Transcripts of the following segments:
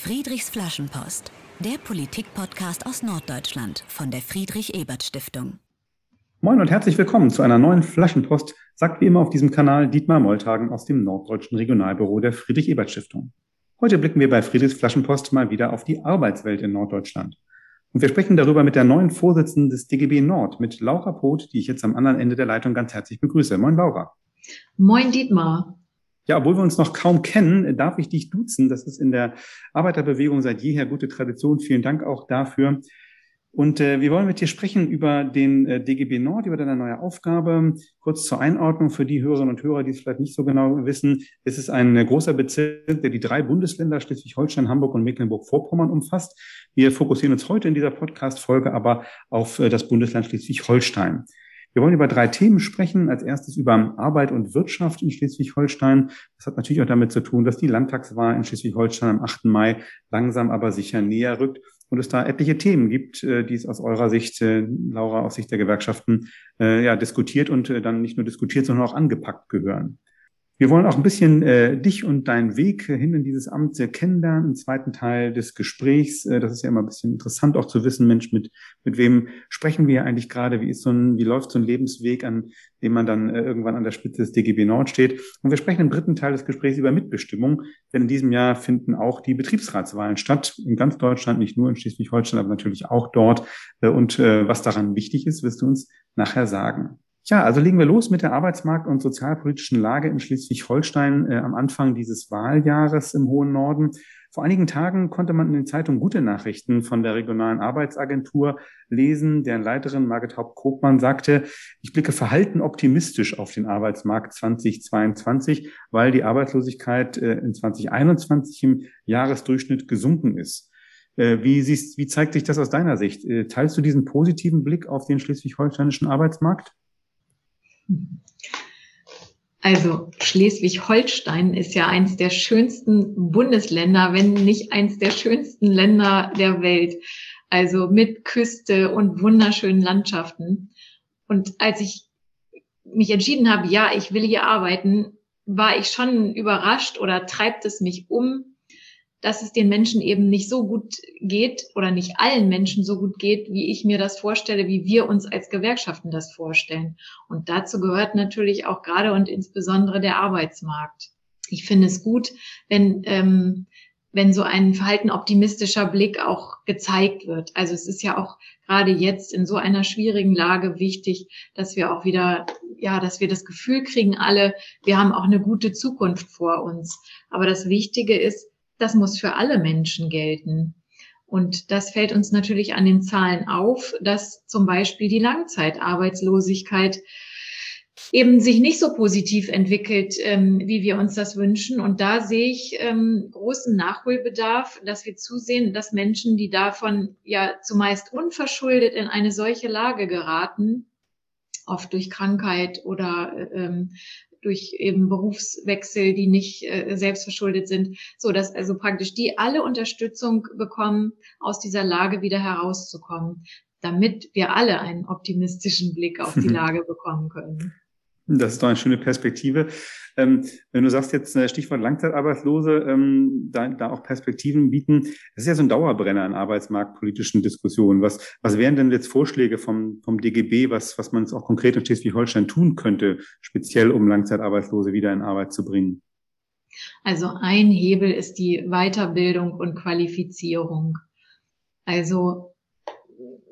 Friedrichs Flaschenpost, der Politik-Podcast aus Norddeutschland von der Friedrich-Ebert-Stiftung. Moin und herzlich willkommen zu einer neuen Flaschenpost, sagt wie immer auf diesem Kanal Dietmar Moltagen aus dem Norddeutschen Regionalbüro der Friedrich-Ebert-Stiftung. Heute blicken wir bei Friedrichs Flaschenpost mal wieder auf die Arbeitswelt in Norddeutschland. Und wir sprechen darüber mit der neuen Vorsitzenden des DGB Nord, mit Laura Poth, die ich jetzt am anderen Ende der Leitung ganz herzlich begrüße. Moin, Laura. Moin, Dietmar. Ja, obwohl wir uns noch kaum kennen, darf ich dich duzen. Das ist in der Arbeiterbewegung seit jeher gute Tradition. Vielen Dank auch dafür. Und äh, wir wollen mit dir sprechen über den äh, DGB Nord, über deine neue Aufgabe. Kurz zur Einordnung für die Hörerinnen und Hörer, die es vielleicht nicht so genau wissen. Es ist ein äh, großer Bezirk, der die drei Bundesländer Schleswig-Holstein, Hamburg und Mecklenburg-Vorpommern umfasst. Wir fokussieren uns heute in dieser Podcast-Folge aber auf äh, das Bundesland Schleswig-Holstein. Wir wollen über drei Themen sprechen. Als erstes über Arbeit und Wirtschaft in Schleswig-Holstein. Das hat natürlich auch damit zu tun, dass die Landtagswahl in Schleswig-Holstein am 8. Mai langsam aber sicher näher rückt und es da etliche Themen gibt, äh, die es aus eurer Sicht, äh, Laura, aus Sicht der Gewerkschaften, äh, ja, diskutiert und dann nicht nur diskutiert, sondern auch angepackt gehören. Wir wollen auch ein bisschen äh, dich und deinen Weg hin in dieses Amt äh, kennenlernen im zweiten Teil des Gesprächs. Äh, das ist ja immer ein bisschen interessant auch zu wissen, Mensch, mit, mit wem sprechen wir eigentlich gerade? Wie ist so ein, wie läuft so ein Lebensweg, an dem man dann äh, irgendwann an der Spitze des DGB Nord steht? Und wir sprechen im dritten Teil des Gesprächs über Mitbestimmung, denn in diesem Jahr finden auch die Betriebsratswahlen statt, in ganz Deutschland, nicht nur in Schleswig-Holstein, aber natürlich auch dort. Äh, und äh, was daran wichtig ist, wirst du uns nachher sagen. Tja, also legen wir los mit der Arbeitsmarkt- und sozialpolitischen Lage in Schleswig-Holstein äh, am Anfang dieses Wahljahres im hohen Norden. Vor einigen Tagen konnte man in den Zeitungen gute Nachrichten von der regionalen Arbeitsagentur lesen. Deren Leiterin Margit Haupt-Kopmann sagte, ich blicke verhalten optimistisch auf den Arbeitsmarkt 2022, weil die Arbeitslosigkeit äh, in 2021 im Jahresdurchschnitt gesunken ist. Äh, wie, siehst, wie zeigt sich das aus deiner Sicht? Äh, teilst du diesen positiven Blick auf den schleswig-holsteinischen Arbeitsmarkt? Also Schleswig-Holstein ist ja eins der schönsten Bundesländer, wenn nicht eins der schönsten Länder der Welt. Also mit Küste und wunderschönen Landschaften. Und als ich mich entschieden habe, ja, ich will hier arbeiten, war ich schon überrascht oder treibt es mich um, dass es den Menschen eben nicht so gut geht oder nicht allen Menschen so gut geht, wie ich mir das vorstelle, wie wir uns als Gewerkschaften das vorstellen. Und dazu gehört natürlich auch gerade und insbesondere der Arbeitsmarkt. Ich finde es gut, wenn, ähm, wenn so ein verhalten optimistischer Blick auch gezeigt wird. Also es ist ja auch gerade jetzt in so einer schwierigen Lage wichtig, dass wir auch wieder, ja, dass wir das Gefühl kriegen, alle, wir haben auch eine gute Zukunft vor uns. Aber das Wichtige ist, das muss für alle Menschen gelten. Und das fällt uns natürlich an den Zahlen auf, dass zum Beispiel die Langzeitarbeitslosigkeit eben sich nicht so positiv entwickelt, ähm, wie wir uns das wünschen. Und da sehe ich ähm, großen Nachholbedarf, dass wir zusehen, dass Menschen, die davon ja zumeist unverschuldet in eine solche Lage geraten, oft durch Krankheit oder ähm, durch eben Berufswechsel, die nicht äh, selbstverschuldet sind, so dass also praktisch die alle Unterstützung bekommen, aus dieser Lage wieder herauszukommen, damit wir alle einen optimistischen Blick auf die Lage bekommen können. Das ist doch eine schöne Perspektive. Ähm, wenn du sagst jetzt äh, Stichwort Langzeitarbeitslose, ähm, da, da auch Perspektiven bieten, das ist ja so ein Dauerbrenner in arbeitsmarktpolitischen Diskussionen. Was, was wären denn jetzt Vorschläge vom, vom DGB, was, was man jetzt auch konkret in Schleswig-Holstein tun könnte, speziell um Langzeitarbeitslose wieder in Arbeit zu bringen? Also ein Hebel ist die Weiterbildung und Qualifizierung. Also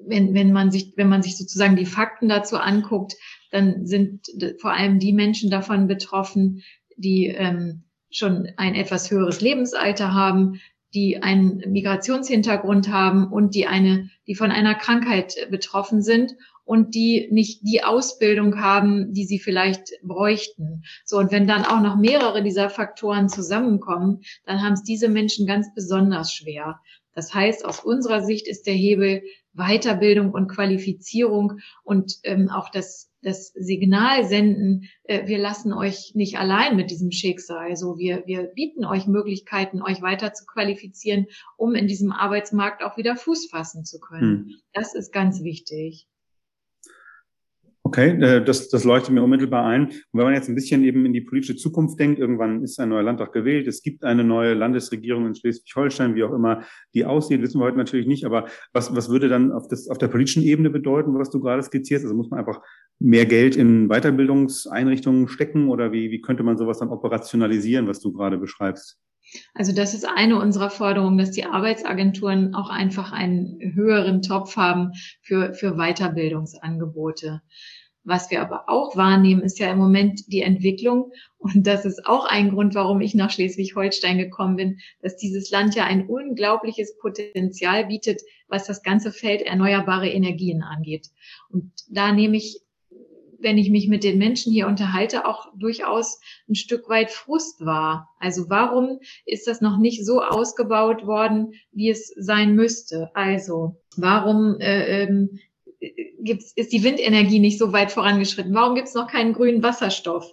wenn, wenn man sich, wenn man sich sozusagen die Fakten dazu anguckt, dann sind vor allem die Menschen davon betroffen, die ähm, schon ein etwas höheres Lebensalter haben, die einen Migrationshintergrund haben und die eine, die von einer Krankheit betroffen sind und die nicht die Ausbildung haben, die sie vielleicht bräuchten. So, und wenn dann auch noch mehrere dieser Faktoren zusammenkommen, dann haben es diese Menschen ganz besonders schwer. Das heißt, aus unserer Sicht ist der Hebel Weiterbildung und Qualifizierung und ähm, auch das, das Signal senden, äh, wir lassen euch nicht allein mit diesem Schicksal. Also wir, wir bieten euch Möglichkeiten, euch weiter zu qualifizieren, um in diesem Arbeitsmarkt auch wieder Fuß fassen zu können. Hm. Das ist ganz wichtig. Okay, äh, das, das leuchtet mir unmittelbar ein. Und wenn man jetzt ein bisschen eben in die politische Zukunft denkt, irgendwann ist ein neuer Landtag gewählt, es gibt eine neue Landesregierung in Schleswig-Holstein, wie auch immer die aussieht, wissen wir heute natürlich nicht. Aber was, was würde dann auf, das, auf der politischen Ebene bedeuten, was du gerade skizzierst? Also muss man einfach mehr Geld in Weiterbildungseinrichtungen stecken oder wie, wie könnte man sowas dann operationalisieren, was du gerade beschreibst? Also das ist eine unserer Forderungen, dass die Arbeitsagenturen auch einfach einen höheren Topf haben für, für Weiterbildungsangebote. Was wir aber auch wahrnehmen, ist ja im Moment die Entwicklung. Und das ist auch ein Grund, warum ich nach Schleswig-Holstein gekommen bin, dass dieses Land ja ein unglaubliches Potenzial bietet, was das ganze Feld erneuerbare Energien angeht. Und da nehme ich wenn ich mich mit den Menschen hier unterhalte, auch durchaus ein Stück weit Frust war. Also warum ist das noch nicht so ausgebaut worden, wie es sein müsste? Also warum äh, ähm, gibt's, ist die Windenergie nicht so weit vorangeschritten? Warum gibt es noch keinen grünen Wasserstoff?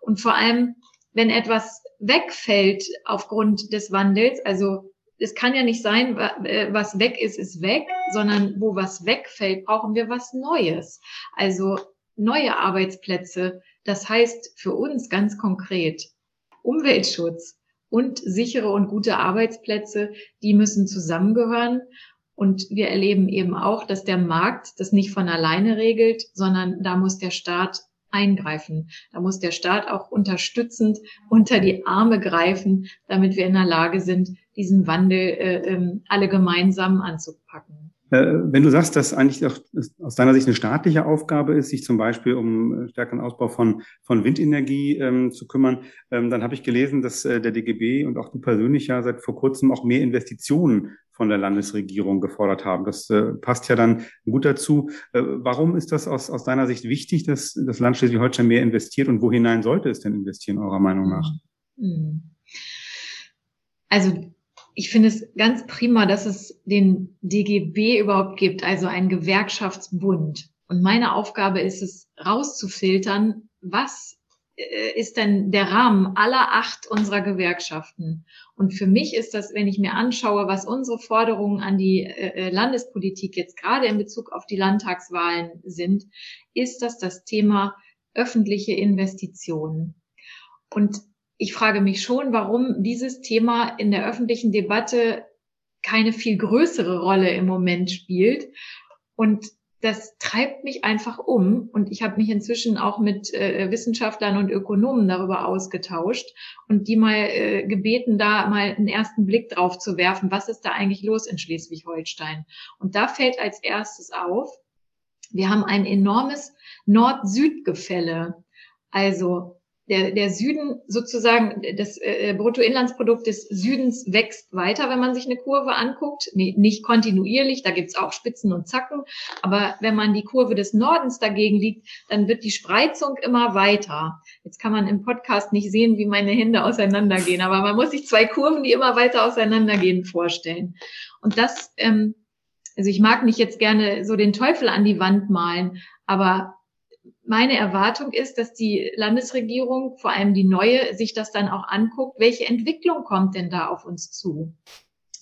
Und vor allem, wenn etwas wegfällt aufgrund des Wandels, also es kann ja nicht sein, äh, was weg ist, ist weg, sondern wo was wegfällt, brauchen wir was Neues. Also neue Arbeitsplätze. Das heißt für uns ganz konkret Umweltschutz und sichere und gute Arbeitsplätze, die müssen zusammengehören. Und wir erleben eben auch, dass der Markt das nicht von alleine regelt, sondern da muss der Staat eingreifen. Da muss der Staat auch unterstützend unter die Arme greifen, damit wir in der Lage sind, diesen Wandel äh, ähm, alle gemeinsam anzupacken. Äh, wenn du sagst, dass eigentlich auch aus deiner Sicht eine staatliche Aufgabe ist, sich zum Beispiel um äh, stärkeren Ausbau von, von Windenergie ähm, zu kümmern, ähm, dann habe ich gelesen, dass äh, der DGB und auch du persönlich ja seit vor kurzem auch mehr Investitionen von der Landesregierung gefordert haben. Das äh, passt ja dann gut dazu. Äh, warum ist das aus, aus deiner Sicht wichtig, dass das Land Schleswig-Holstein mehr investiert und wo hinein sollte es denn investieren, eurer Meinung nach? Hm. Also ich finde es ganz prima, dass es den DGB überhaupt gibt, also einen Gewerkschaftsbund. Und meine Aufgabe ist es, rauszufiltern, was äh, ist denn der Rahmen aller acht unserer Gewerkschaften? Und für mich ist das, wenn ich mir anschaue, was unsere Forderungen an die äh, äh, Landespolitik jetzt gerade in Bezug auf die Landtagswahlen sind, ist das das Thema öffentliche Investitionen. Und ich frage mich schon, warum dieses Thema in der öffentlichen Debatte keine viel größere Rolle im Moment spielt. Und das treibt mich einfach um. Und ich habe mich inzwischen auch mit äh, Wissenschaftlern und Ökonomen darüber ausgetauscht und die mal äh, gebeten, da mal einen ersten Blick drauf zu werfen, was ist da eigentlich los in Schleswig-Holstein. Und da fällt als erstes auf, wir haben ein enormes Nord-Süd-Gefälle. Also der, der Süden sozusagen, das äh, Bruttoinlandsprodukt des Südens wächst weiter, wenn man sich eine Kurve anguckt. Nee, nicht kontinuierlich, da gibt's auch Spitzen und Zacken. Aber wenn man die Kurve des Nordens dagegen liegt, dann wird die Spreizung immer weiter. Jetzt kann man im Podcast nicht sehen, wie meine Hände auseinandergehen, aber man muss sich zwei Kurven, die immer weiter auseinandergehen, vorstellen. Und das, ähm, also ich mag nicht jetzt gerne so den Teufel an die Wand malen, aber meine Erwartung ist, dass die Landesregierung, vor allem die neue, sich das dann auch anguckt, welche Entwicklung kommt denn da auf uns zu?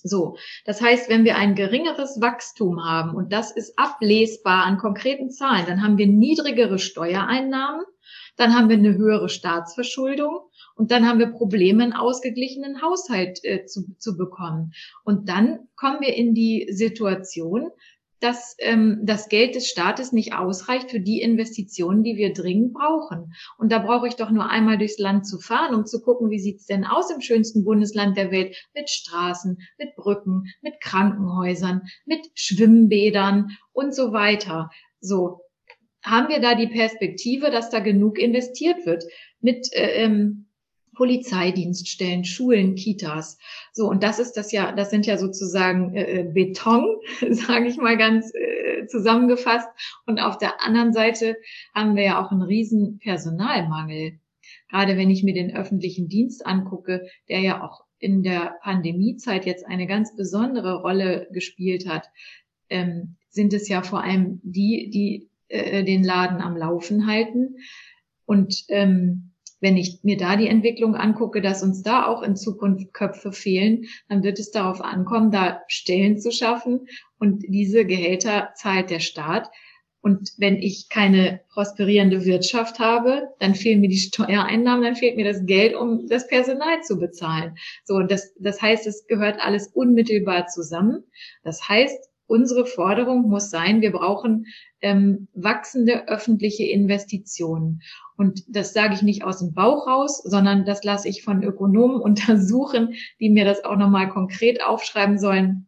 So, das heißt, wenn wir ein geringeres Wachstum haben und das ist ablesbar an konkreten Zahlen, dann haben wir niedrigere Steuereinnahmen, dann haben wir eine höhere Staatsverschuldung und dann haben wir Probleme, einen ausgeglichenen Haushalt äh, zu, zu bekommen. Und dann kommen wir in die Situation, dass ähm, das Geld des Staates nicht ausreicht für die Investitionen, die wir dringend brauchen. Und da brauche ich doch nur einmal durchs Land zu fahren, um zu gucken, wie sieht's denn aus im schönsten Bundesland der Welt mit Straßen, mit Brücken, mit Krankenhäusern, mit Schwimmbädern und so weiter. So, haben wir da die Perspektive, dass da genug investiert wird mit äh, ähm, Polizeidienststellen, Schulen, Kitas. So, und das ist das ja, das sind ja sozusagen äh, äh Beton, sage ich mal ganz äh, zusammengefasst. Und auf der anderen Seite haben wir ja auch einen riesen Personalmangel. Gerade wenn ich mir den öffentlichen Dienst angucke, der ja auch in der Pandemiezeit jetzt eine ganz besondere Rolle gespielt hat, ähm, sind es ja vor allem die, die äh, den Laden am Laufen halten. Und ähm, wenn ich mir da die Entwicklung angucke, dass uns da auch in Zukunft Köpfe fehlen, dann wird es darauf ankommen, da Stellen zu schaffen und diese Gehälter zahlt der Staat. Und wenn ich keine prosperierende Wirtschaft habe, dann fehlen mir die Steuereinnahmen, dann fehlt mir das Geld, um das Personal zu bezahlen. So, das, das heißt, es gehört alles unmittelbar zusammen. Das heißt, unsere Forderung muss sein, wir brauchen ähm, wachsende öffentliche Investitionen. Und das sage ich nicht aus dem Bauch raus, sondern das lasse ich von Ökonomen untersuchen, die mir das auch nochmal konkret aufschreiben sollen.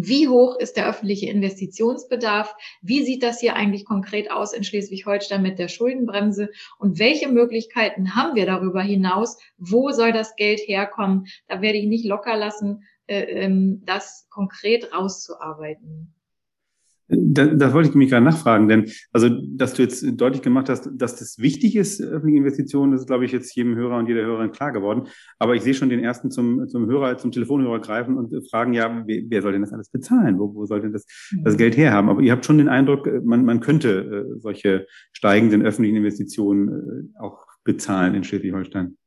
Wie hoch ist der öffentliche Investitionsbedarf? Wie sieht das hier eigentlich konkret aus in Schleswig-Holstein mit der Schuldenbremse? Und welche Möglichkeiten haben wir darüber hinaus? Wo soll das Geld herkommen? Da werde ich nicht locker lassen, das konkret rauszuarbeiten. Da, da wollte ich mich gerade nachfragen, denn also, dass du jetzt deutlich gemacht hast, dass das wichtig ist, öffentliche Investitionen, das ist, glaube ich, jetzt jedem Hörer und jeder Hörerin klar geworden. Aber ich sehe schon den ersten zum, zum Hörer, zum Telefonhörer greifen und fragen, ja, wer, wer soll denn das alles bezahlen? Wo, wo soll denn das, das mhm. Geld herhaben? Aber ihr habt schon den Eindruck, man, man könnte äh, solche steigenden öffentlichen Investitionen äh, auch bezahlen in Schleswig-Holstein.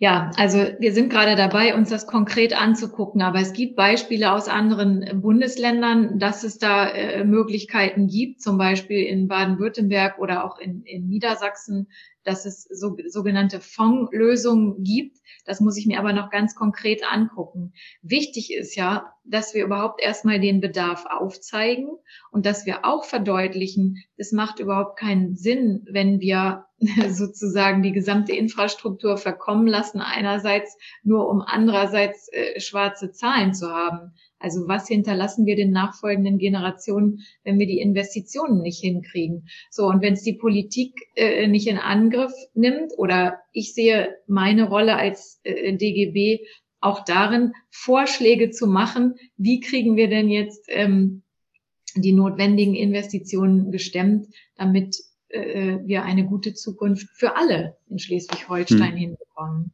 Ja, also wir sind gerade dabei, uns das konkret anzugucken, aber es gibt Beispiele aus anderen Bundesländern, dass es da äh, Möglichkeiten gibt, zum Beispiel in Baden-Württemberg oder auch in, in Niedersachsen, dass es so, sogenannte Fondslösungen gibt. Das muss ich mir aber noch ganz konkret angucken. Wichtig ist ja, dass wir überhaupt erstmal den Bedarf aufzeigen und dass wir auch verdeutlichen, es macht überhaupt keinen Sinn, wenn wir sozusagen die gesamte Infrastruktur verkommen lassen, einerseits nur um andererseits äh, schwarze Zahlen zu haben. Also was hinterlassen wir den nachfolgenden Generationen, wenn wir die Investitionen nicht hinkriegen? So, und wenn es die Politik äh, nicht in Angriff nimmt, oder ich sehe meine Rolle als äh, DGB auch darin, Vorschläge zu machen, wie kriegen wir denn jetzt ähm, die notwendigen Investitionen gestemmt, damit äh, wir eine gute Zukunft für alle in Schleswig-Holstein hm. hinbekommen.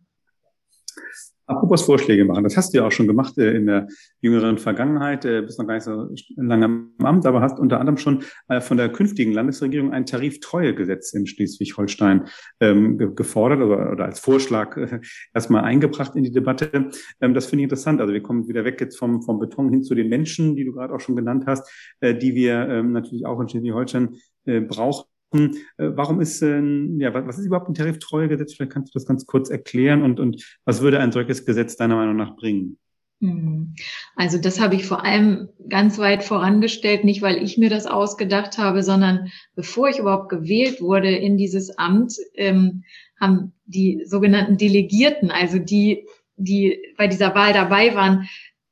Apropos Vorschläge machen, das hast du ja auch schon gemacht äh, in der jüngeren Vergangenheit, äh, bist noch gar nicht so lange im Amt, aber hast unter anderem schon äh, von der künftigen Landesregierung ein Tariftreuegesetz in Schleswig-Holstein ähm, ge gefordert oder, oder als Vorschlag äh, erstmal eingebracht in die Debatte. Ähm, das finde ich interessant. Also wir kommen wieder weg jetzt vom, vom Beton hin zu den Menschen, die du gerade auch schon genannt hast, äh, die wir ähm, natürlich auch in Schleswig-Holstein äh, brauchen äh, warum ist, äh, ja, was ist überhaupt ein Tariftreuegesetz? Vielleicht kannst du das ganz kurz erklären und, und was würde ein solches Gesetz deiner Meinung nach bringen? Hm. Also das habe ich vor allem ganz weit vorangestellt, nicht weil ich mir das ausgedacht habe, sondern bevor ich überhaupt gewählt wurde in dieses Amt, ähm, haben die sogenannten Delegierten, also die, die bei dieser Wahl dabei waren,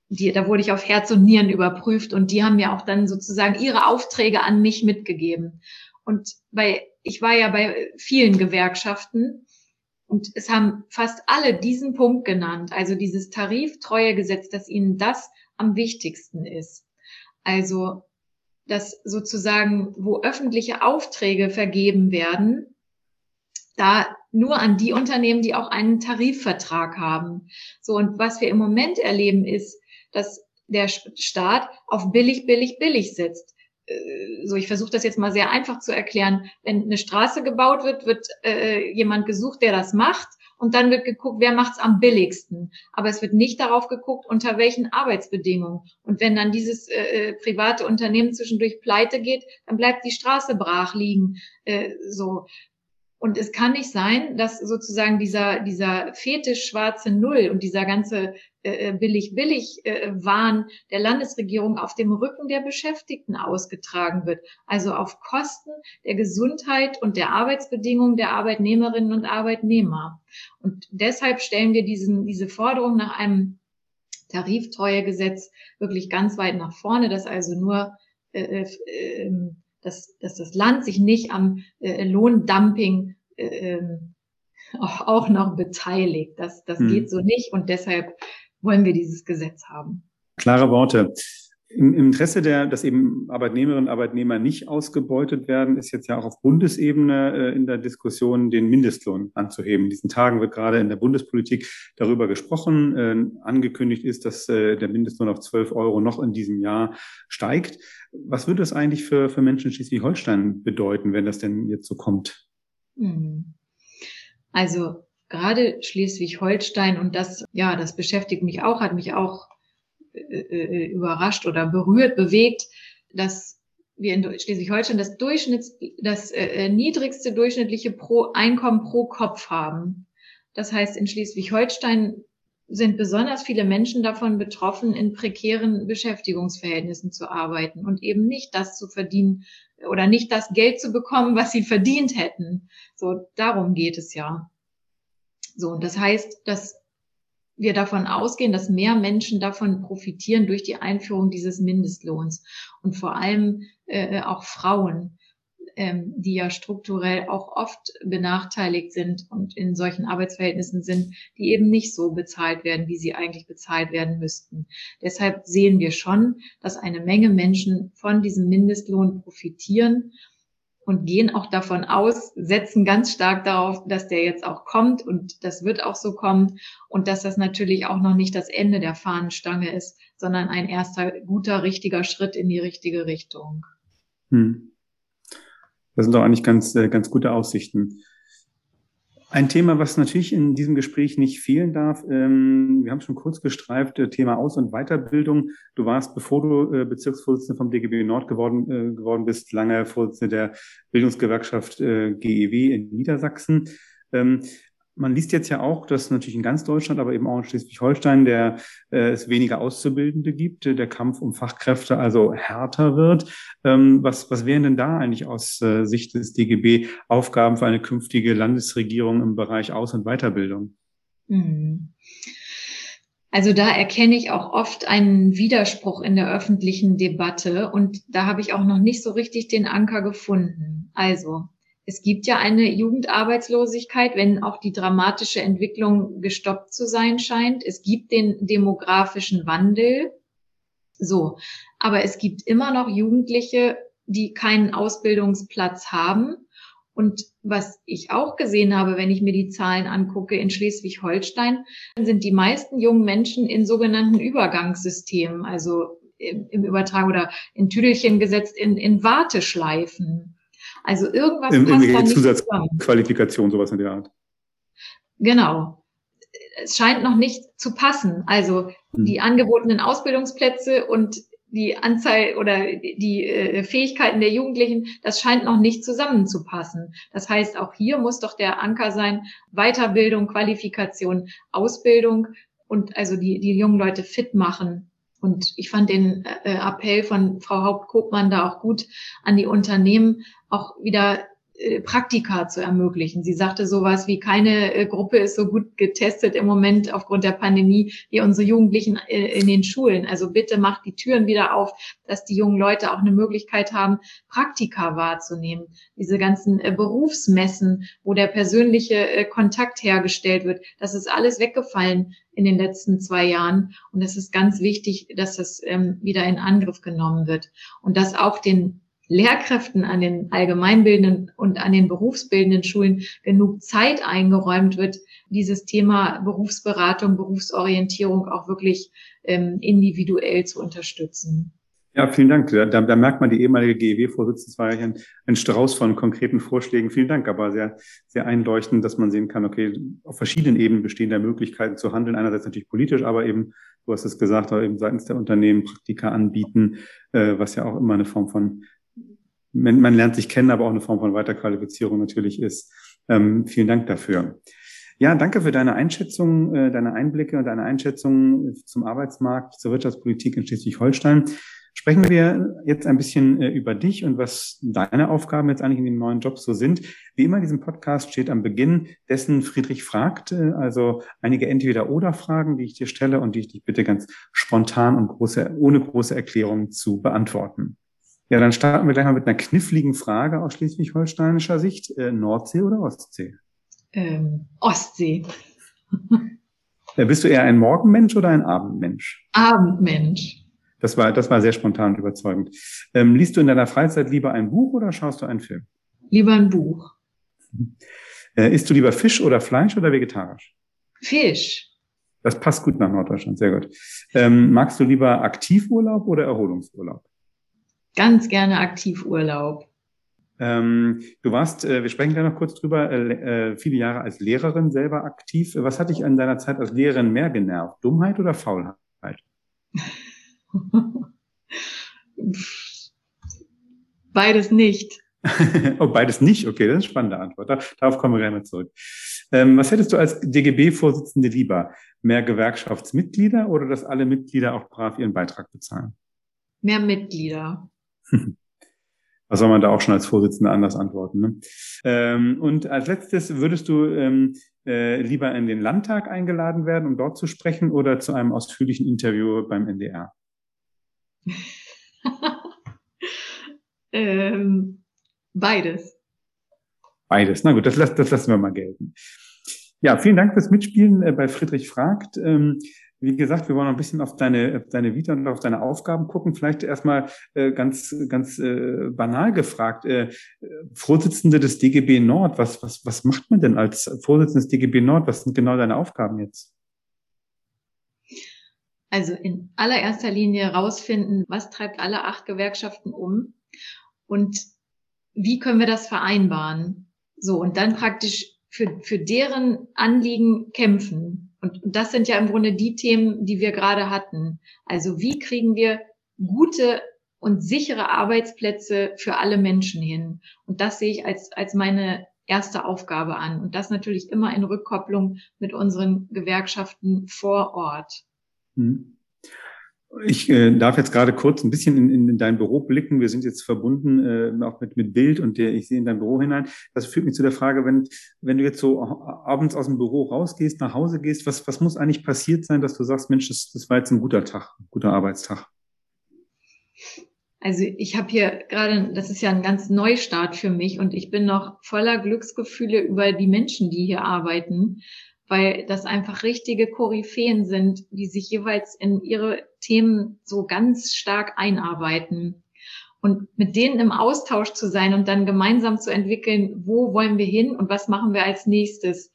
die, da wurde ich auf Herz und Nieren überprüft und die haben mir auch dann sozusagen ihre Aufträge an mich mitgegeben. Und bei, ich war ja bei vielen Gewerkschaften und es haben fast alle diesen Punkt genannt, also dieses Tariftreuegesetz, dass ihnen das am wichtigsten ist. Also, dass sozusagen, wo öffentliche Aufträge vergeben werden, da nur an die Unternehmen, die auch einen Tarifvertrag haben. So, und was wir im Moment erleben, ist, dass der Staat auf billig, billig, billig setzt. Äh, so ich versuche das jetzt mal sehr einfach zu erklären, wenn eine Straße gebaut wird, wird äh, jemand gesucht, der das macht und dann wird geguckt, wer macht's am billigsten. Aber es wird nicht darauf geguckt, unter welchen Arbeitsbedingungen. Und wenn dann dieses äh, äh private Unternehmen zwischendurch pleite geht, dann bleibt die Straße brach liegen. Äh, so und es kann nicht sein, dass sozusagen dieser, dieser Fetisch schwarze Null und dieser ganze billig-billig-Wahn äh, äh, der Landesregierung auf dem Rücken der Beschäftigten ausgetragen wird. Also auf Kosten der Gesundheit und der Arbeitsbedingungen der Arbeitnehmerinnen und Arbeitnehmer. Und deshalb stellen wir diesen, diese Forderung nach einem Tariftreuegesetz wirklich ganz weit nach vorne, dass also nur äh, äh, ähm, dass, dass das Land sich nicht am äh, Lohndumping äh, ähm, auch noch beteiligt. Das, das hm. geht so nicht und deshalb wollen wir dieses Gesetz haben. Klare Worte. Im Interesse der, dass eben Arbeitnehmerinnen und Arbeitnehmer nicht ausgebeutet werden, ist jetzt ja auch auf Bundesebene äh, in der Diskussion, den Mindestlohn anzuheben. In diesen Tagen wird gerade in der Bundespolitik darüber gesprochen. Äh, angekündigt ist, dass äh, der Mindestlohn auf 12 Euro noch in diesem Jahr steigt. Was würde das eigentlich für, für Menschen in Schleswig-Holstein bedeuten, wenn das denn jetzt so kommt? Hm. Also gerade Schleswig-Holstein und das, ja, das beschäftigt mich auch, hat mich auch äh, äh, überrascht oder berührt, bewegt, dass wir in Schleswig-Holstein das Durchschnitts, das äh, niedrigste durchschnittliche pro Einkommen pro Kopf haben. Das heißt, in Schleswig-Holstein sind besonders viele Menschen davon betroffen, in prekären Beschäftigungsverhältnissen zu arbeiten und eben nicht das zu verdienen oder nicht das Geld zu bekommen, was sie verdient hätten. So, darum geht es ja. So, und das heißt, dass wir davon ausgehen, dass mehr Menschen davon profitieren durch die Einführung dieses Mindestlohns und vor allem äh, auch Frauen ähm, die ja strukturell auch oft benachteiligt sind und in solchen Arbeitsverhältnissen sind, die eben nicht so bezahlt werden, wie sie eigentlich bezahlt werden müssten. Deshalb sehen wir schon, dass eine Menge Menschen von diesem Mindestlohn profitieren und gehen auch davon aus, setzen ganz stark darauf, dass der jetzt auch kommt und das wird auch so kommen und dass das natürlich auch noch nicht das Ende der Fahnenstange ist, sondern ein erster guter, richtiger Schritt in die richtige Richtung. Hm. Das sind doch eigentlich ganz, äh, ganz gute Aussichten. Ein Thema, was natürlich in diesem Gespräch nicht fehlen darf, ähm, wir haben schon kurz gestreift, äh, Thema Aus- und Weiterbildung. Du warst, bevor du äh, Bezirksvorsitzender vom DGB Nord geworden, äh, geworden bist, lange Vorsitzender der Bildungsgewerkschaft äh, GEW in Niedersachsen. Ähm, man liest jetzt ja auch, dass natürlich in ganz Deutschland, aber eben auch in Schleswig-Holstein, der äh, es weniger Auszubildende gibt, der Kampf um Fachkräfte also härter wird. Ähm, was, was wären denn da eigentlich aus äh, Sicht des DGB Aufgaben für eine künftige Landesregierung im Bereich Aus- und Weiterbildung? Hm. Also da erkenne ich auch oft einen Widerspruch in der öffentlichen Debatte und da habe ich auch noch nicht so richtig den Anker gefunden. Also es gibt ja eine Jugendarbeitslosigkeit, wenn auch die dramatische Entwicklung gestoppt zu sein scheint. Es gibt den demografischen Wandel. So. Aber es gibt immer noch Jugendliche, die keinen Ausbildungsplatz haben. Und was ich auch gesehen habe, wenn ich mir die Zahlen angucke, in Schleswig-Holstein sind die meisten jungen Menschen in sogenannten Übergangssystemen, also im, im Übertrag oder in Tüdelchen gesetzt, in, in Warteschleifen. Also irgendwas Im, passt da nicht Zusatzqualifikation, sowas in der Art. Genau. Es scheint noch nicht zu passen. Also hm. die angebotenen Ausbildungsplätze und die Anzahl oder die äh, Fähigkeiten der Jugendlichen, das scheint noch nicht zusammenzupassen. Das heißt, auch hier muss doch der Anker sein, Weiterbildung, Qualifikation, Ausbildung und also die, die jungen Leute fit machen und ich fand den äh, Appell von Frau Hauptkopmann da auch gut an die Unternehmen, auch wieder Praktika zu ermöglichen. Sie sagte sowas wie, keine äh, Gruppe ist so gut getestet im Moment aufgrund der Pandemie wie unsere Jugendlichen äh, in den Schulen. Also bitte macht die Türen wieder auf, dass die jungen Leute auch eine Möglichkeit haben, Praktika wahrzunehmen. Diese ganzen Berufsmessen, wo der persönliche Kontakt hergestellt wird, das ist alles weggefallen in den letzten zwei Jahren. Und es ist ganz wichtig, dass das ähm, wieder in Angriff genommen wird und dass auch den Lehrkräften an den allgemeinbildenden und an den berufsbildenden Schulen genug Zeit eingeräumt wird, dieses Thema Berufsberatung, Berufsorientierung auch wirklich ähm, individuell zu unterstützen. Ja, vielen Dank. Da, da merkt man, die ehemalige GEW-Vorsitzende, war ja ein, ein Strauß von konkreten Vorschlägen. Vielen Dank, aber sehr, sehr einleuchtend, dass man sehen kann, okay, auf verschiedenen Ebenen bestehen da Möglichkeiten zu handeln. Einerseits natürlich politisch, aber eben, du hast es gesagt, aber eben seitens der Unternehmen Praktika anbieten, äh, was ja auch immer eine Form von man, man lernt sich kennen, aber auch eine Form von Weiterqualifizierung natürlich ist. Ähm, vielen Dank dafür. Ja, danke für deine Einschätzung, äh, deine Einblicke und deine Einschätzung zum Arbeitsmarkt, zur Wirtschaftspolitik in Schleswig-Holstein. Sprechen wir jetzt ein bisschen äh, über dich und was deine Aufgaben jetzt eigentlich in dem neuen Job so sind. Wie immer in diesem Podcast steht am Beginn dessen Friedrich fragt, äh, also einige Entweder-Oder-Fragen, die ich dir stelle und die ich dich bitte ganz spontan und große, ohne große Erklärung zu beantworten. Ja, dann starten wir gleich mal mit einer kniffligen Frage aus schleswig-holsteinischer Sicht. Äh, Nordsee oder Ostsee? Ähm, Ostsee. äh, bist du eher ein Morgenmensch oder ein Abendmensch? Abendmensch. Das war, das war sehr spontan und überzeugend. Ähm, liest du in deiner Freizeit lieber ein Buch oder schaust du einen Film? Lieber ein Buch. Äh, isst du lieber Fisch oder Fleisch oder vegetarisch? Fisch. Das passt gut nach Norddeutschland, sehr gut. Ähm, magst du lieber Aktivurlaub oder Erholungsurlaub? Ganz gerne Aktivurlaub. Ähm, du warst, äh, wir sprechen gleich noch kurz drüber, äh, äh, viele Jahre als Lehrerin selber aktiv. Was hat dich an deiner Zeit als Lehrerin mehr genervt? Dummheit oder Faulheit? Beides nicht. oh, beides nicht? Okay, das ist eine spannende Antwort. Darauf kommen wir gleich mal zurück. Ähm, was hättest du als DGB-Vorsitzende lieber? Mehr Gewerkschaftsmitglieder oder dass alle Mitglieder auch brav ihren Beitrag bezahlen? Mehr Mitglieder. Was soll man da auch schon als Vorsitzender anders antworten? Ne? Ähm, und als letztes, würdest du ähm, äh, lieber in den Landtag eingeladen werden, um dort zu sprechen oder zu einem ausführlichen Interview beim NDR? ähm, beides. Beides. Na gut, das, das lassen wir mal gelten. Ja, vielen Dank fürs Mitspielen äh, bei Friedrich fragt. Wie gesagt, wir wollen ein bisschen auf deine, auf deine Vita und auf deine Aufgaben gucken. Vielleicht erstmal äh, ganz, ganz äh, banal gefragt. Äh, Vorsitzende des DGB Nord, was, was, was macht man denn als Vorsitzende des DGB Nord? Was sind genau deine Aufgaben jetzt? Also in allererster Linie herausfinden, was treibt alle acht Gewerkschaften um und wie können wir das vereinbaren? So, und dann praktisch für, für deren Anliegen kämpfen. Und das sind ja im Grunde die Themen, die wir gerade hatten. Also wie kriegen wir gute und sichere Arbeitsplätze für alle Menschen hin? Und das sehe ich als, als meine erste Aufgabe an. Und das natürlich immer in Rückkopplung mit unseren Gewerkschaften vor Ort. Hm. Ich äh, darf jetzt gerade kurz ein bisschen in, in dein Büro blicken. Wir sind jetzt verbunden äh, auch mit, mit Bild und der, ich sehe in dein Büro hinein. Das führt mich zu der Frage, wenn, wenn du jetzt so abends aus dem Büro rausgehst, nach Hause gehst, was, was muss eigentlich passiert sein, dass du sagst, Mensch, das, das war jetzt ein guter Tag, ein guter Arbeitstag? Also ich habe hier gerade, das ist ja ein ganz Neustart für mich und ich bin noch voller Glücksgefühle über die Menschen, die hier arbeiten weil das einfach richtige Koryphäen sind, die sich jeweils in ihre Themen so ganz stark einarbeiten. Und mit denen im Austausch zu sein und dann gemeinsam zu entwickeln, wo wollen wir hin und was machen wir als nächstes,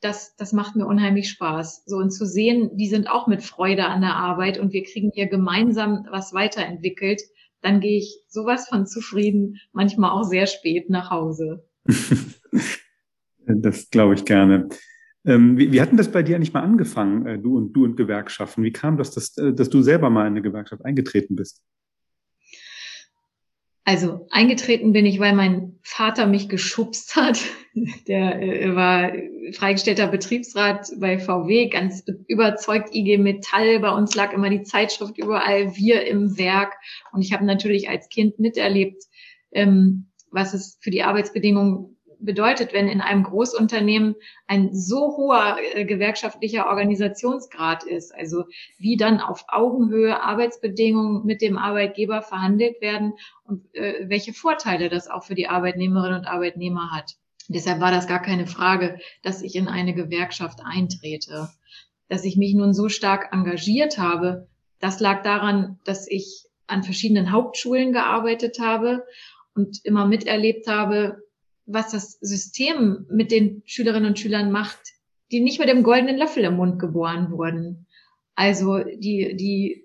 das, das macht mir unheimlich Spaß. So und zu sehen, die sind auch mit Freude an der Arbeit und wir kriegen hier gemeinsam was weiterentwickelt, dann gehe ich sowas von zufrieden, manchmal auch sehr spät nach Hause. das glaube ich gerne. Ähm, wie, wie hatten das bei dir eigentlich mal angefangen, äh, du und du und Gewerkschaften? Wie kam das, dass, äh, dass du selber mal in eine Gewerkschaft eingetreten bist? Also eingetreten bin ich, weil mein Vater mich geschubst hat. Der äh, war freigestellter Betriebsrat bei VW, ganz überzeugt IG Metall. Bei uns lag immer die Zeitschrift überall, wir im Werk. Und ich habe natürlich als Kind miterlebt, ähm, was es für die Arbeitsbedingungen bedeutet, wenn in einem Großunternehmen ein so hoher äh, gewerkschaftlicher Organisationsgrad ist, also wie dann auf Augenhöhe Arbeitsbedingungen mit dem Arbeitgeber verhandelt werden und äh, welche Vorteile das auch für die Arbeitnehmerinnen und Arbeitnehmer hat. Deshalb war das gar keine Frage, dass ich in eine Gewerkschaft eintrete. Dass ich mich nun so stark engagiert habe, das lag daran, dass ich an verschiedenen Hauptschulen gearbeitet habe und immer miterlebt habe, was das System mit den Schülerinnen und Schülern macht, die nicht mit dem goldenen Löffel im Mund geboren wurden. Also die, die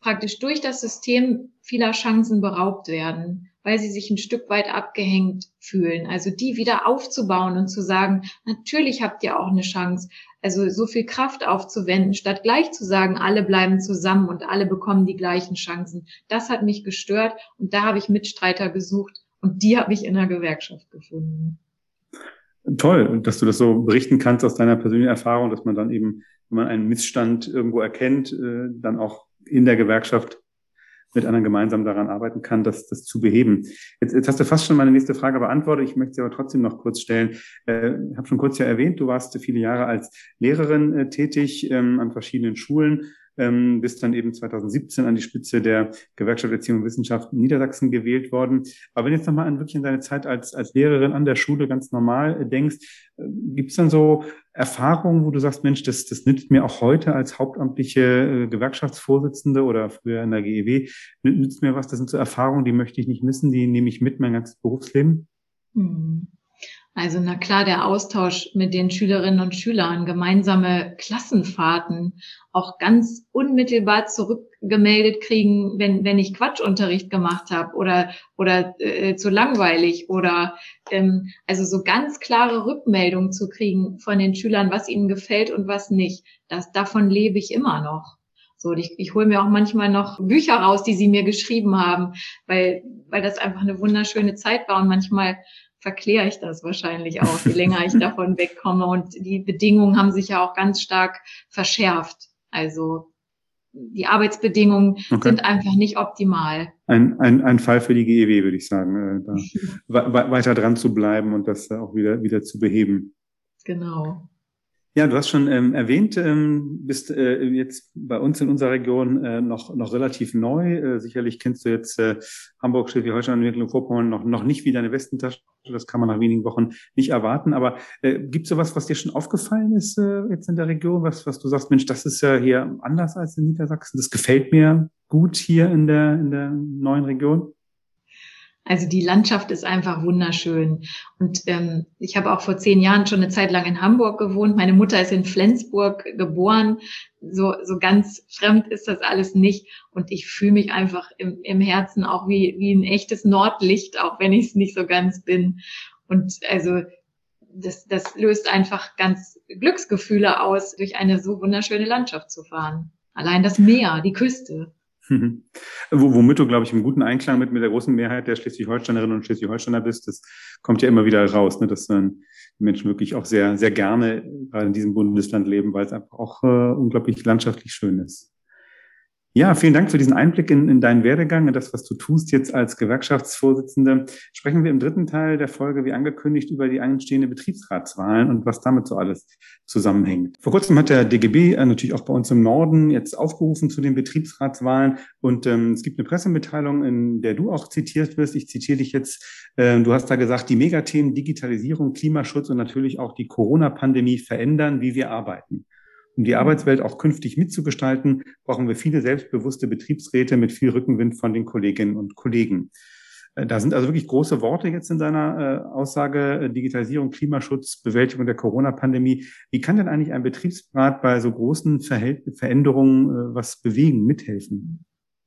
praktisch durch das System vieler Chancen beraubt werden, weil sie sich ein Stück weit abgehängt fühlen. Also die wieder aufzubauen und zu sagen, natürlich habt ihr auch eine Chance. Also so viel Kraft aufzuwenden, statt gleich zu sagen, alle bleiben zusammen und alle bekommen die gleichen Chancen. Das hat mich gestört und da habe ich Mitstreiter gesucht, und die habe ich in der Gewerkschaft gefunden. Toll, dass du das so berichten kannst aus deiner persönlichen Erfahrung, dass man dann eben, wenn man einen Missstand irgendwo erkennt, äh, dann auch in der Gewerkschaft mit anderen gemeinsam daran arbeiten kann, das, das zu beheben. Jetzt, jetzt hast du fast schon meine nächste Frage beantwortet. Ich möchte sie aber trotzdem noch kurz stellen. Äh, ich habe schon kurz ja erwähnt, du warst viele Jahre als Lehrerin äh, tätig ähm, an verschiedenen Schulen ähm, bis dann eben 2017 an die Spitze der Gewerkschaft Erziehung und Wissenschaft Niedersachsen gewählt worden. Aber wenn jetzt nochmal an wirklich in deine Zeit als, als Lehrerin an der Schule ganz normal äh, denkst, äh, gibt es dann so Erfahrungen, wo du sagst, Mensch, das, das nützt mir auch heute als hauptamtliche äh, Gewerkschaftsvorsitzende oder früher in der GEW, nützt mir was? Das sind so Erfahrungen, die möchte ich nicht missen, die nehme ich mit mein ganzes Berufsleben. Mhm. Also na klar, der Austausch mit den Schülerinnen und Schülern, gemeinsame Klassenfahrten, auch ganz unmittelbar zurückgemeldet kriegen, wenn, wenn ich Quatschunterricht gemacht habe oder, oder äh, zu langweilig oder ähm, also so ganz klare Rückmeldungen zu kriegen von den Schülern, was ihnen gefällt und was nicht. Das, davon lebe ich immer noch. So, ich, ich hole mir auch manchmal noch Bücher raus, die sie mir geschrieben haben, weil, weil das einfach eine wunderschöne Zeit war und manchmal verkläre ich das wahrscheinlich auch, je länger ich davon wegkomme. Und die Bedingungen haben sich ja auch ganz stark verschärft. Also die Arbeitsbedingungen okay. sind einfach nicht optimal. Ein, ein, ein Fall für die GEW, würde ich sagen, äh, da weiter dran zu bleiben und das auch wieder, wieder zu beheben. Genau. Ja, du hast schon ähm, erwähnt, ähm, bist äh, jetzt bei uns in unserer Region äh, noch, noch relativ neu. Äh, sicherlich kennst du jetzt äh, Hamburg, Schleswig-Holstein, Mecklenburg-Vorpommern noch, noch nicht wie deine Westentasche. Das kann man nach wenigen Wochen nicht erwarten. Aber äh, gibt es sowas, was dir schon aufgefallen ist äh, jetzt in der Region, was, was du sagst, Mensch, das ist ja hier anders als in Niedersachsen. Das gefällt mir gut hier in der, in der neuen Region? Also die Landschaft ist einfach wunderschön. Und ähm, ich habe auch vor zehn Jahren schon eine Zeit lang in Hamburg gewohnt. Meine Mutter ist in Flensburg geboren. So, so ganz fremd ist das alles nicht. Und ich fühle mich einfach im, im Herzen auch wie, wie ein echtes Nordlicht, auch wenn ich es nicht so ganz bin. Und also das, das löst einfach ganz Glücksgefühle aus, durch eine so wunderschöne Landschaft zu fahren. Allein das Meer, die Küste. Mhm. Womit du, glaube ich, im guten Einklang mit, mit der großen Mehrheit der Schleswig-Holsteinerinnen und Schleswig-Holsteiner bist, das kommt ja immer wieder raus, ne, dass dann Menschen wirklich auch sehr, sehr gerne gerade in diesem Bundesland leben, weil es einfach auch äh, unglaublich landschaftlich schön ist. Ja, vielen Dank für diesen Einblick in, in deinen Werdegang, in das, was du tust jetzt als Gewerkschaftsvorsitzende. Sprechen wir im dritten Teil der Folge, wie angekündigt, über die anstehende Betriebsratswahlen und was damit so alles zusammenhängt. Vor kurzem hat der DGB äh, natürlich auch bei uns im Norden jetzt aufgerufen zu den Betriebsratswahlen und ähm, es gibt eine Pressemitteilung, in der du auch zitiert wirst. Ich zitiere dich jetzt. Äh, du hast da gesagt, die Megathemen Digitalisierung, Klimaschutz und natürlich auch die Corona-Pandemie verändern, wie wir arbeiten. Um die Arbeitswelt auch künftig mitzugestalten, brauchen wir viele selbstbewusste Betriebsräte mit viel Rückenwind von den Kolleginnen und Kollegen. Äh, da sind also wirklich große Worte jetzt in deiner äh, Aussage, äh, Digitalisierung, Klimaschutz, Bewältigung der Corona-Pandemie. Wie kann denn eigentlich ein Betriebsrat bei so großen Veränderungen was bewegen, mithelfen?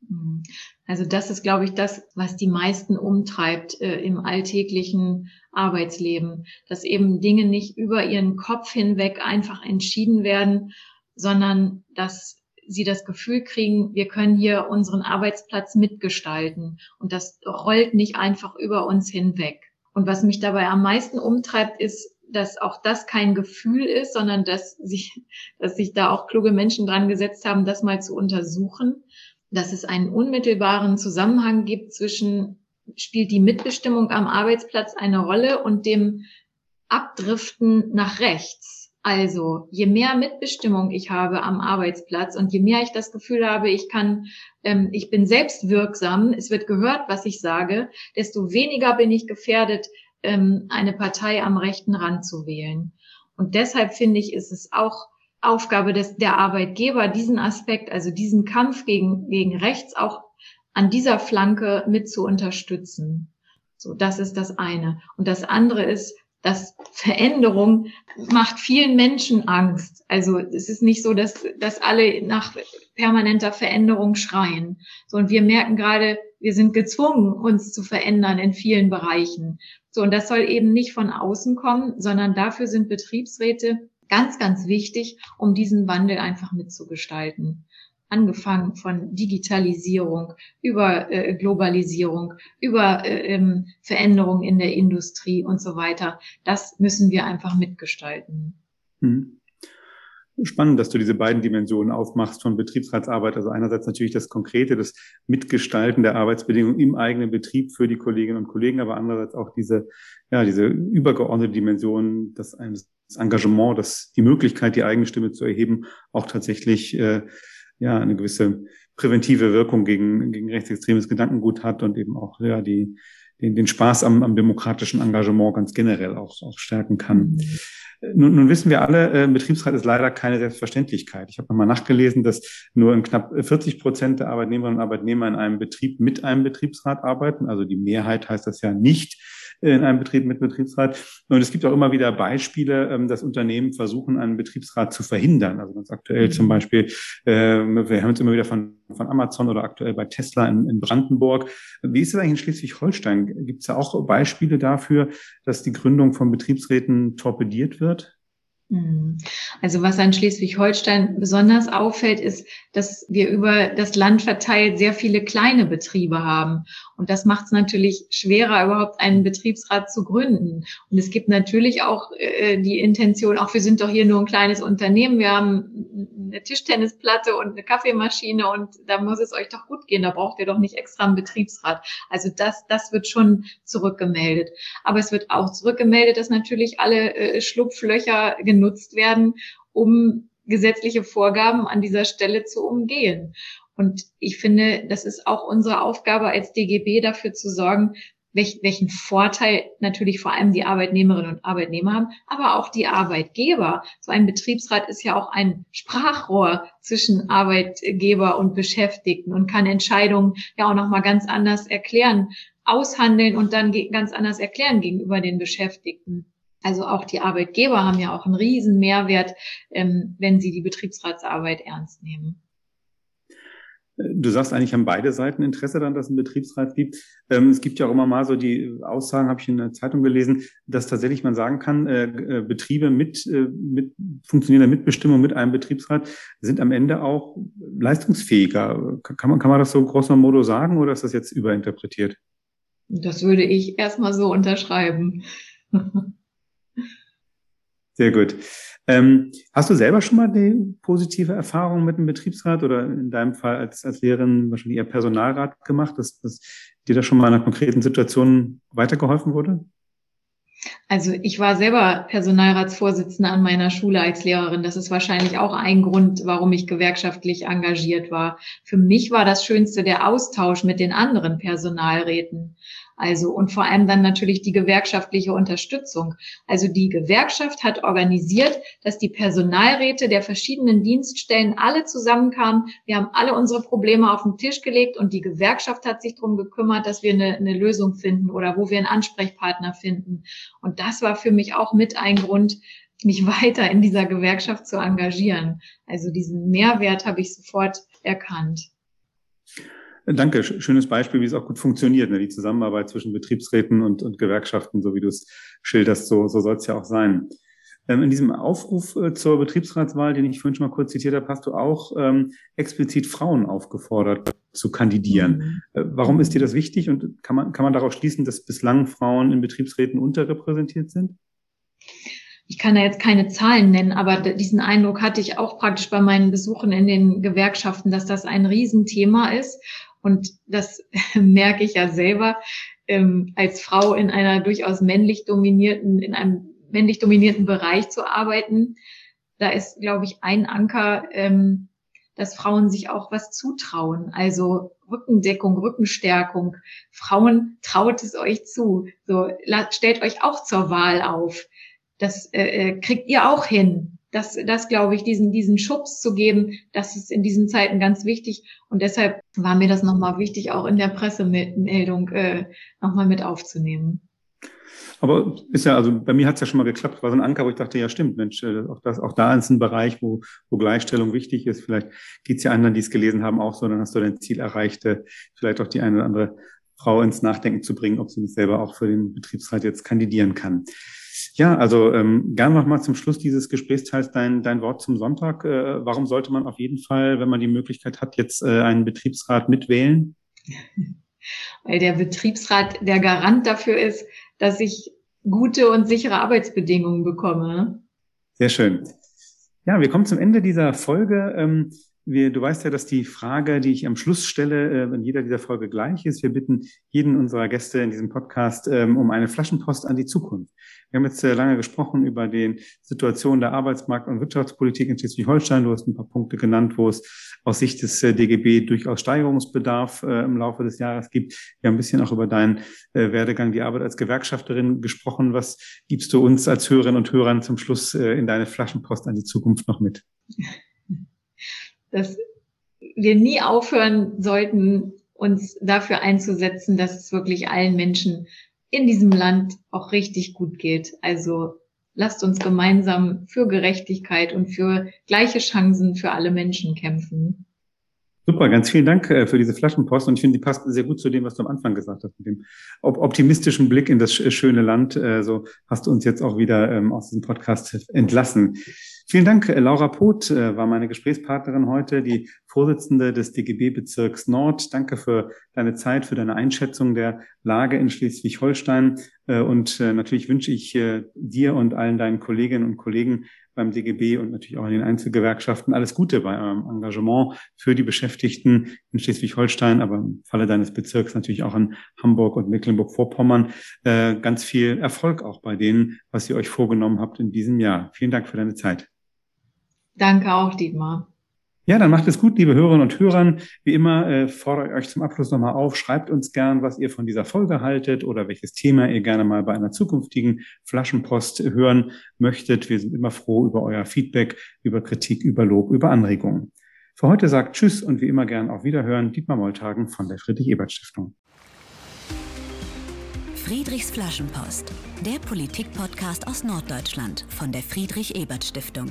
Mhm. Also das ist, glaube ich, das, was die meisten umtreibt äh, im alltäglichen Arbeitsleben, dass eben Dinge nicht über ihren Kopf hinweg einfach entschieden werden, sondern dass sie das Gefühl kriegen, wir können hier unseren Arbeitsplatz mitgestalten und das rollt nicht einfach über uns hinweg. Und was mich dabei am meisten umtreibt, ist, dass auch das kein Gefühl ist, sondern dass sich, dass sich da auch kluge Menschen dran gesetzt haben, das mal zu untersuchen dass es einen unmittelbaren Zusammenhang gibt zwischen, spielt die Mitbestimmung am Arbeitsplatz eine Rolle und dem Abdriften nach rechts. Also je mehr Mitbestimmung ich habe am Arbeitsplatz und je mehr ich das Gefühl habe, ich kann, ähm, ich bin selbstwirksam, es wird gehört, was ich sage, desto weniger bin ich gefährdet, ähm, eine Partei am rechten Rand zu wählen. Und deshalb finde ich, ist es auch Aufgabe des, der Arbeitgeber, diesen Aspekt, also diesen Kampf gegen, gegen rechts auch an dieser Flanke mit zu unterstützen. So, das ist das eine. Und das andere ist, dass Veränderung macht vielen Menschen Angst. Also es ist nicht so, dass, dass alle nach permanenter Veränderung schreien. So, und wir merken gerade, wir sind gezwungen, uns zu verändern in vielen Bereichen. So, und das soll eben nicht von außen kommen, sondern dafür sind Betriebsräte ganz, ganz wichtig, um diesen Wandel einfach mitzugestalten. Angefangen von Digitalisierung, über äh, Globalisierung, über äh, ähm, Veränderungen in der Industrie und so weiter. Das müssen wir einfach mitgestalten. Mhm spannend, dass du diese beiden Dimensionen aufmachst von Betriebsratsarbeit. Also einerseits natürlich das Konkrete, das Mitgestalten der Arbeitsbedingungen im eigenen Betrieb für die Kolleginnen und Kollegen, aber andererseits auch diese, ja, diese übergeordnete Dimension, dass eines das Engagement, das, die Möglichkeit, die eigene Stimme zu erheben, auch tatsächlich äh, ja eine gewisse präventive Wirkung gegen, gegen rechtsextremes Gedankengut hat und eben auch ja die den, den Spaß am, am demokratischen Engagement ganz generell auch, auch stärken kann. Mhm. Nun, nun wissen wir alle, äh, Betriebsrat ist leider keine Selbstverständlichkeit. Ich habe nochmal nachgelesen, dass nur in knapp 40 Prozent der Arbeitnehmerinnen und Arbeitnehmer in einem Betrieb mit einem Betriebsrat arbeiten. Also die Mehrheit heißt das ja nicht in einem Betrieb mit Betriebsrat. Und es gibt auch immer wieder Beispiele, ähm, dass Unternehmen versuchen, einen Betriebsrat zu verhindern. Also ganz aktuell mhm. zum Beispiel, äh, wir haben es immer wieder von, von Amazon oder aktuell bei Tesla in, in Brandenburg. Wie ist es eigentlich in Schleswig-Holstein? Gibt es da auch Beispiele dafür, dass die Gründung von Betriebsräten torpediert wird? Hm. Also was an Schleswig-Holstein besonders auffällt, ist, dass wir über das Land verteilt sehr viele kleine Betriebe haben. Und das macht es natürlich schwerer, überhaupt einen Betriebsrat zu gründen. Und es gibt natürlich auch äh, die Intention, auch wir sind doch hier nur ein kleines Unternehmen, wir haben eine Tischtennisplatte und eine Kaffeemaschine und da muss es euch doch gut gehen, da braucht ihr doch nicht extra einen Betriebsrat. Also das, das wird schon zurückgemeldet. Aber es wird auch zurückgemeldet, dass natürlich alle äh, Schlupflöcher genutzt werden, um gesetzliche Vorgaben an dieser Stelle zu umgehen. Und ich finde, das ist auch unsere Aufgabe als DGB dafür zu sorgen, welch, welchen Vorteil natürlich vor allem die Arbeitnehmerinnen und Arbeitnehmer haben, aber auch die Arbeitgeber. So ein Betriebsrat ist ja auch ein Sprachrohr zwischen Arbeitgeber und Beschäftigten und kann Entscheidungen ja auch nochmal ganz anders erklären, aushandeln und dann ganz anders erklären gegenüber den Beschäftigten. Also auch die Arbeitgeber haben ja auch einen riesen Mehrwert, ähm, wenn sie die Betriebsratsarbeit ernst nehmen. Du sagst eigentlich, haben beide Seiten Interesse daran, dass es einen Betriebsrat gibt. Ähm, es gibt ja auch immer mal so die Aussagen, habe ich in der Zeitung gelesen, dass tatsächlich man sagen kann, äh, äh, Betriebe mit, äh, mit funktionierender Mitbestimmung mit einem Betriebsrat sind am Ende auch leistungsfähiger. Kann man, kann man das so grosso modo sagen oder ist das jetzt überinterpretiert? Das würde ich erstmal so unterschreiben. Sehr gut. Ähm, hast du selber schon mal die positive Erfahrung mit einem Betriebsrat oder in deinem Fall als, als Lehrerin wahrscheinlich eher Personalrat gemacht, dass, dass dir da schon mal in einer konkreten Situation weitergeholfen wurde? Also ich war selber Personalratsvorsitzende an meiner Schule als Lehrerin. Das ist wahrscheinlich auch ein Grund, warum ich gewerkschaftlich engagiert war. Für mich war das Schönste der Austausch mit den anderen Personalräten. Also und vor allem dann natürlich die gewerkschaftliche Unterstützung. Also die Gewerkschaft hat organisiert, dass die Personalräte der verschiedenen Dienststellen alle zusammenkamen. Wir haben alle unsere Probleme auf den Tisch gelegt und die Gewerkschaft hat sich darum gekümmert, dass wir eine, eine Lösung finden oder wo wir einen Ansprechpartner finden. Und das war für mich auch mit ein Grund, mich weiter in dieser Gewerkschaft zu engagieren. Also diesen Mehrwert habe ich sofort erkannt. Danke, schönes Beispiel, wie es auch gut funktioniert, ne? die Zusammenarbeit zwischen Betriebsräten und, und Gewerkschaften, so wie du es schilderst, so, so soll es ja auch sein. Ähm, in diesem Aufruf äh, zur Betriebsratswahl, den ich vorhin schon mal kurz zitiert habe, hast du auch ähm, explizit Frauen aufgefordert zu kandidieren. Mhm. Äh, warum ist dir das wichtig und kann man, kann man darauf schließen, dass bislang Frauen in Betriebsräten unterrepräsentiert sind? ich kann da jetzt keine Zahlen nennen, aber diesen Eindruck hatte ich auch praktisch bei meinen Besuchen in den Gewerkschaften, dass das ein Riesenthema ist und das merke ich ja selber ähm, als Frau in einer durchaus männlich dominierten, in einem männlich dominierten Bereich zu arbeiten. Da ist, glaube ich, ein Anker, ähm, dass Frauen sich auch was zutrauen. Also Rückendeckung, Rückenstärkung. Frauen traut es euch zu. So stellt euch auch zur Wahl auf. Das äh, äh kriegt ihr auch hin das, das glaube ich, diesen, diesen Schubs zu geben, das ist in diesen Zeiten ganz wichtig. Und deshalb war mir das nochmal wichtig, auch in der Pressemeldung äh, nochmal mit aufzunehmen. Aber ist ja, also bei mir hat es ja schon mal geklappt, war so ein Anker, wo ich dachte, ja stimmt, Mensch, äh, auch, das, auch da ist ein Bereich, wo, wo Gleichstellung wichtig ist. Vielleicht geht's ja anderen, die es gelesen haben, auch so, dann hast du dein Ziel erreicht, äh, vielleicht auch die eine oder andere Frau ins Nachdenken zu bringen, ob sie nicht selber auch für den Betriebsrat jetzt kandidieren kann. Ja, also ähm, gerne noch mal zum Schluss dieses Gesprächsteils dein, dein Wort zum Sonntag. Äh, warum sollte man auf jeden Fall, wenn man die Möglichkeit hat, jetzt äh, einen Betriebsrat mitwählen? Weil der Betriebsrat der Garant dafür ist, dass ich gute und sichere Arbeitsbedingungen bekomme. Sehr schön. Ja, wir kommen zum Ende dieser Folge. Ähm, wir, du weißt ja, dass die Frage, die ich am Schluss stelle, äh, in jeder dieser Folge gleich ist. Wir bitten jeden unserer Gäste in diesem Podcast ähm, um eine Flaschenpost an die Zukunft. Wir haben jetzt äh, lange gesprochen über die Situation der Arbeitsmarkt- und Wirtschaftspolitik in Schleswig-Holstein. Du hast ein paar Punkte genannt, wo es aus Sicht des äh, DGB durchaus Steigerungsbedarf im Laufe des Jahres gibt. Wir haben ein bisschen auch über deinen Werdegang, die Arbeit als Gewerkschafterin gesprochen. Was gibst du uns als Hörerinnen und Hörern zum Schluss in deine Flaschenpost an die Zukunft noch mit? Dass wir nie aufhören sollten, uns dafür einzusetzen, dass es wirklich allen Menschen in diesem Land auch richtig gut geht. Also lasst uns gemeinsam für Gerechtigkeit und für gleiche Chancen für alle Menschen kämpfen. Super, ganz vielen Dank äh, für diese Flaschenpost und ich finde, die passt sehr gut zu dem, was du am Anfang gesagt hast, mit dem optimistischen Blick in das schöne Land. Äh, so hast du uns jetzt auch wieder ähm, aus diesem Podcast entlassen. Vielen Dank. Äh, Laura Poth war meine Gesprächspartnerin heute, die Vorsitzende des DGB-Bezirks Nord. Danke für deine Zeit, für deine Einschätzung der Lage in Schleswig-Holstein. Und natürlich wünsche ich dir und allen deinen Kolleginnen und Kollegen beim DGB und natürlich auch in den Einzelgewerkschaften. Alles Gute bei eurem Engagement für die Beschäftigten in Schleswig-Holstein, aber im Falle deines Bezirks natürlich auch in Hamburg und Mecklenburg-Vorpommern. Äh, ganz viel Erfolg auch bei denen, was ihr euch vorgenommen habt in diesem Jahr. Vielen Dank für deine Zeit. Danke auch, Dietmar. Ja, dann macht es gut, liebe Hörerinnen und Hörer. Wie immer äh, fordere ich euch zum Abschluss nochmal auf, schreibt uns gern, was ihr von dieser Folge haltet oder welches Thema ihr gerne mal bei einer zukünftigen Flaschenpost hören möchtet. Wir sind immer froh über euer Feedback, über Kritik, über Lob, über Anregungen. Für heute sagt Tschüss und wie immer gern auf Wiederhören Dietmar Molltagen von der Friedrich-Ebert-Stiftung. Friedrichs Flaschenpost, der Politik-Podcast aus Norddeutschland von der Friedrich-Ebert-Stiftung.